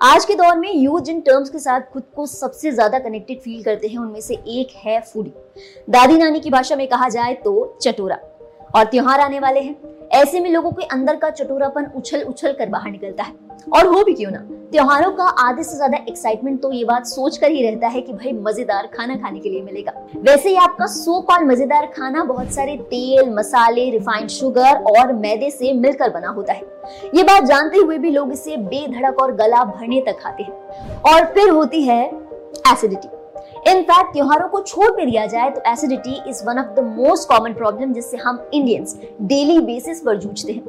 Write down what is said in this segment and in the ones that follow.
आज के दौर में यूथ जिन टर्म्स के साथ खुद को सबसे ज़्यादा कनेक्टेड फील करते हैं, उनमें से एक है फूडी दादी नानी की भाषा में कहा जाए तो चटोरा. और त्योहार आने वाले हैं. ऐसे में लोगों के अंदर का चटोरापन उछल उछल कर बाहर निकलता है। और हो भी क्यों ना? त्योहारों का आधे से ज़्यादा एक्साइटमेंट तो ये बात सोच कर ही रहता है कि भाई मज़ेदार खाना खाने के लिए मिलेगा। वैसे ही आपका सो कॉल मज़ेदार खाना बहुत सारे तेल, मसाले रिफाइंड शुगर और मैदे से मिलकर बना होता है। ये बात जानते हुए भी लोग इसे बेधड़क और गला भरने तक खाते हैं। और फिर होती है एसिडिटी इनफैक्ट त्योहारों को छोड़ भी दिया जाए तो acidity is one of the most common problem जिससे हम इंडियंस डेली बेसिस पर जूझते हैं।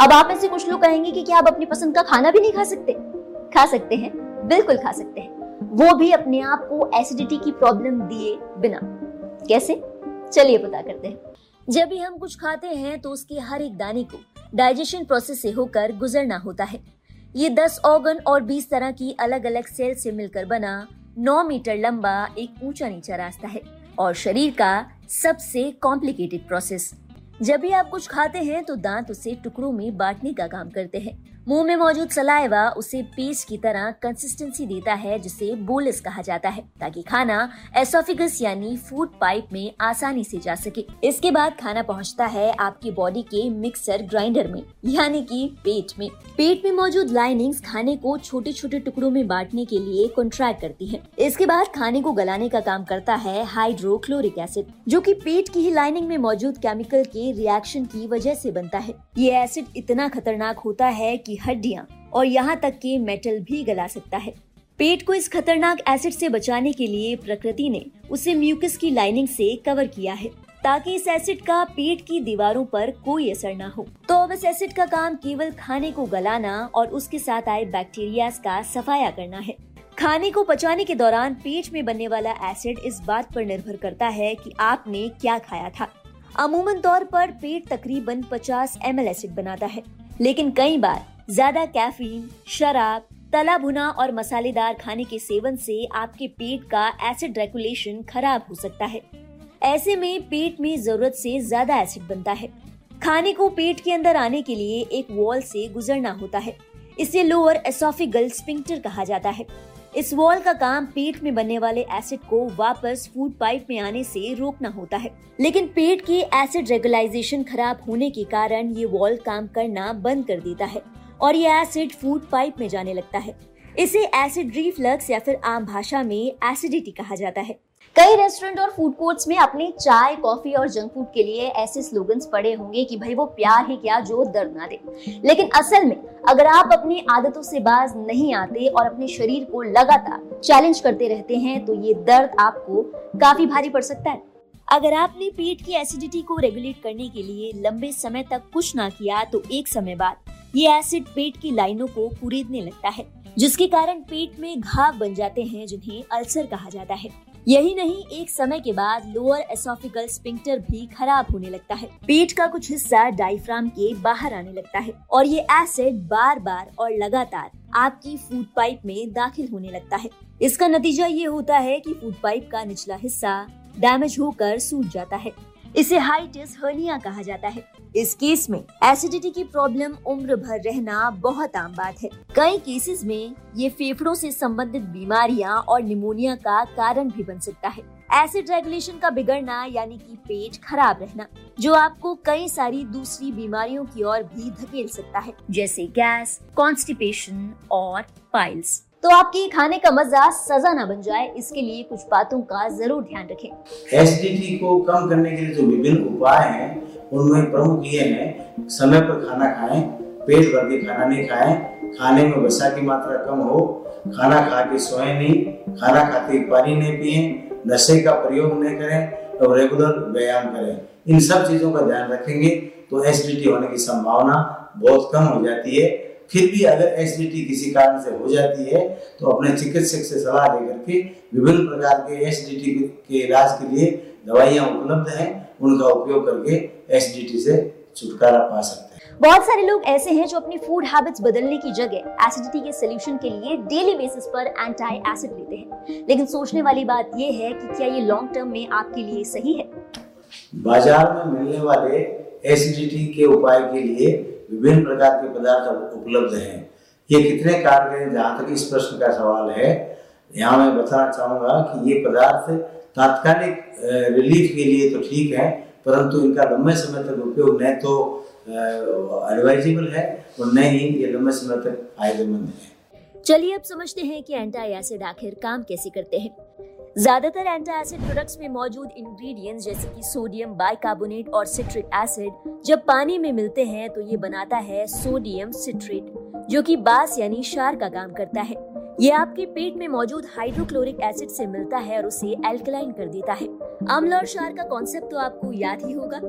अब आप ऐसे कुछ लोग कहेंगे कि क्या आप अपनी पसंद का खाना भी नहीं खा सकते? खा सकते हैं, बिल्कुल खा सकते हैं। वो भी अपने आप को एसिडिटी की प्रॉब्लम दिए बिना। कैसे? चलिए पता करते हैं। जब भी हम कुछ खाते हैं तो उसके हर एक दाने को डाइजेशन प्रोसेस से होकर गुजरना होता है। ये 10 ऑर्गन और 20 तरह की अलग अलग सेल से मिलकर बना नौ मीटर लंबा एक ऊँचा नीचा रास्ता है और शरीर का सबसे कॉम्प्लिकेटेड प्रोसेस जब भी आप कुछ खाते हैं तो दांत उसे टुकड़ों में बांटने का काम करते हैं। मुँह में मौजूद सलाइवा उसे पेस्ट की तरह कंसिस्टेंसी देता है, जिसे बोलस कहा जाता है, ताकि खाना एसोफिगस यानी फ़ूड पाइप में आसानी से जा सके। इसके बाद खाना पहुँचता है आपकी बॉडी के मिक्सर ग्राइंडर में, यानी कि पेट में। पेट में मौजूद लाइनिंग्स खाने को छोटे छोटे टुकड़ों में बांटने के लिए कॉन्ट्रैक्ट करती है। इसके बाद खाने को गलाने का काम करता है हाइड्रोक्लोरिक एसिड जो की पेट की ही लाइनिंग में मौजूद केमिकल के रिएक्शन की वजह से बनता है। ये एसिड इतना खतरनाक होता है कि हड्डियाँ और यहाँ तक कि मेटल भी गला सकता है। पेट को इस खतरनाक एसिड से बचाने के लिए प्रकृति ने उसे म्यूकस की लाइनिंग से कवर किया है, ताकि इस एसिड का पेट की दीवारों पर कोई असर ना हो। तो अब इस एसिड का काम केवल खाने को गलाना और उसके साथ आए बैक्टीरिया का सफाया करना है। खाने को पचाने के दौरान पेट में बनने वाला एसिड इस बात पर निर्भर करता है कि आपने क्या खाया था। अमूमन तौर पर पेट तकरीबन 50 एम एसिड बनाता है, लेकिन कई बार ज़्यादा कैफीन, शराब, तला भुना और मसालेदार खाने के सेवन से आपके पेट का एसिड रेगुलेशन खराब हो सकता है। ऐसे में पेट में ज़रूरत से ज़्यादा एसिड बनता है। खाने को पेट के अंदर आने के लिए एक वॉल से गुजरना होता है। इसे लोअर एसोफिगल स्पिंक्टर कहा जाता है। इस वॉल का काम पेट में बनने वाले एसिड को वापस फ़ूड पाइप में आने से रोकना होता है। लेकिन पेट की एसिड रेगुलाइजेशन खराब होने के कारण ये वॉल काम करना बंद कर देता है। और ये एसिड फ़ूड पाइप में जाने लगता है। इसे एसिड रिफ्लक्स या फिर आम भाषा में एसिडिटी कहा जाता है। कई रेस्टोरेंट और फ़ूड कोर्ट्स में अपने चाय कॉफ़ी और जंक फ़ूड के लिए ऐसे स्लोगन्स पड़े होंगे कि भाई वो प्यार है क्या जो दर्द ना दे। लेकिन असल में, अगर आप अपनी आदतों से बाज नहीं आते और अपने शरीर को लगातार चैलेंज करते रहते हैं तो ये दर्द आपको काफ़ी भारी पड़ सकता है। अगर आपने पेट की एसिडिटी को रेगुलेट करने के लिए लंबे समय तक कुछ ना किया तो एक समय बाद ये एसिड पेट की लाइनों को कुरेदने लगता है, जिसके कारण पेट में घाव बन जाते हैं, जिन्हें अल्सर कहा जाता है। यही नहीं, एक समय के बाद लोअर एसोफिकल स्पिंक्टर भी खराब होने लगता है। पेट का कुछ हिस्सा डायफ्राम के बाहर आने लगता है, और ये एसिड बार बार और लगातार आपकी फ़ूड पाइप में दाखिल होने लगता है। इसका नतीजा ये होता है कि फ़ूड पाइप का निचला हिस्सा डैमेज होकर सूज जाता है। इसे हाइटिस हर्निया कहा जाता है। इस केस में एसिडिटी की प्रॉब्लम उम्र भर रहना बहुत आम बात है। कई केसेस में ये फेफड़ों से संबंधित बीमारियाँ और निमोनिया का कारण भी बन सकता है। एसिड रेगुलेशन का बिगड़ना यानी कि पेट खराब रहना, जो आपको कई सारी दूसरी बीमारियों की ओर भी धकेल सकता है, जैसे गैस कॉन्स्टिपेशन और पाइल्स तो आपकी खाने का मज़ा सजा ना बन जाए, इसके लिए कुछ बातों का ज़रूर ध्यान रखें। एसिडिटी को कम करने के लिए जो विभिन्न उपाय हैं, उनमें प्रमुख ये है, समय पर खाना खाएँ, पेट भर के खाना नहीं खाएँ, खाने में वसा की मात्रा कम हो, खाना खा के सोए नहीं, खाना खाते पानी नहीं पिए, नशे का प्रयोग नहीं करें और रेगुलर व्यायाम करें। इन सब चीज़ों का ध्यान रखेंगे तो एसिडिटी होने की संभावना बहुत कम हो जाती है। फिर भी अगर एसिडिटी किसी कारण से हो जाती है तो अपने चिकित्सक से सलाह लेकर के विभिन्न प्रकार के एसिडिटी के इलाज के लिए दवाइयाँ उपलब्ध हैं उनका उपयोग करके एसिडिटी से छुटकारा पा सकते हैं। बहुत सारे लोग ऐसे हैं जो अपनी फ़ूड हैबिट्स बदलने की जगह एसिडिटी के सोल्यूशन के लिए डेली बेसिस पर एंटी एसिड लेते हैं। लेकिन सोचने वाली बात यह है कि क्या ये लॉन्ग टर्म में आपके लिए सही है? बाज़ार में मिलने वाले एसिडिटी के उपाय के लिए विभिन्न प्रकार के पदार्थ उपलब्ध हैं। ये कितने कारगर हैं? जहाँ तक इस प्रश्न का सवाल है, यहाँ मैं बताना चाहूँगा कि ये पदार्थ तात्कालिक रिलीफ के लिए तो ठीक है, परंतु इनका लंबे समय तक उपयोग न तो एडवाइजेबल है और न ही ये लंबे समय तक फ़ायदेमंद है। चलिए अब समझते हैं कि एंटी एसिड आखिर काम कैसे करते हैं। ज़्यादातर एंटी एसिड प्रोडक्ट्स में मौजूद इंग्रेडिएंट्स जैसे कि सोडियम बाइकार्बोनेट और सिट्रिक एसिड जब पानी में मिलते हैं तो ये बनाता है सोडियम सिट्रेट जो कि बास यानी क्षार का काम करता है। ये आपके पेट में मौजूद हाइड्रोक्लोरिक एसिड से मिलता है और उसे एल्कलाइन कर देता है। अम्ल और क्षार का कॉन्सेप्ट तो आपको याद ही होगा।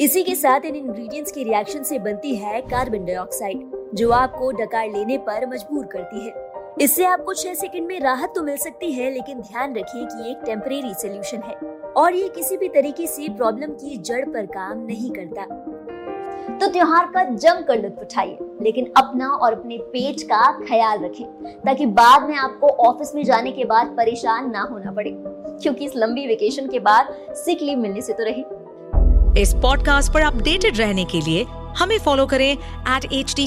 इसी के साथ इन इंग्रेडिएंट्स की रिएक्शन से बनती है कार्बन डाइऑक्साइड जो आपको डकार लेने पर मजबूर करती है। इससे आपको छह सेकंड में राहत तो मिल सकती है, लेकिन ध्यान रखिए कि एक टेम्परेरी सोल्यूशन है। और ये किसी भी तरीके से प्रॉब्लम की जड़ पर काम नहीं करता। तो त्योहार का जम कर लुत्फ उठाइए, लेकिन अपना और अपने पेट का ख्याल रखें, ताकि बाद में आपको ऑफ़िस में जाने के बाद परेशान ना होना पड़े, क्योंकि इस लंबी वेकेशन के बाद सिक लीव मिलने से तो रही। इस पॉडकास्ट पर अपडेटेड रहने के लिए हमें फॉलो करें एट एच डी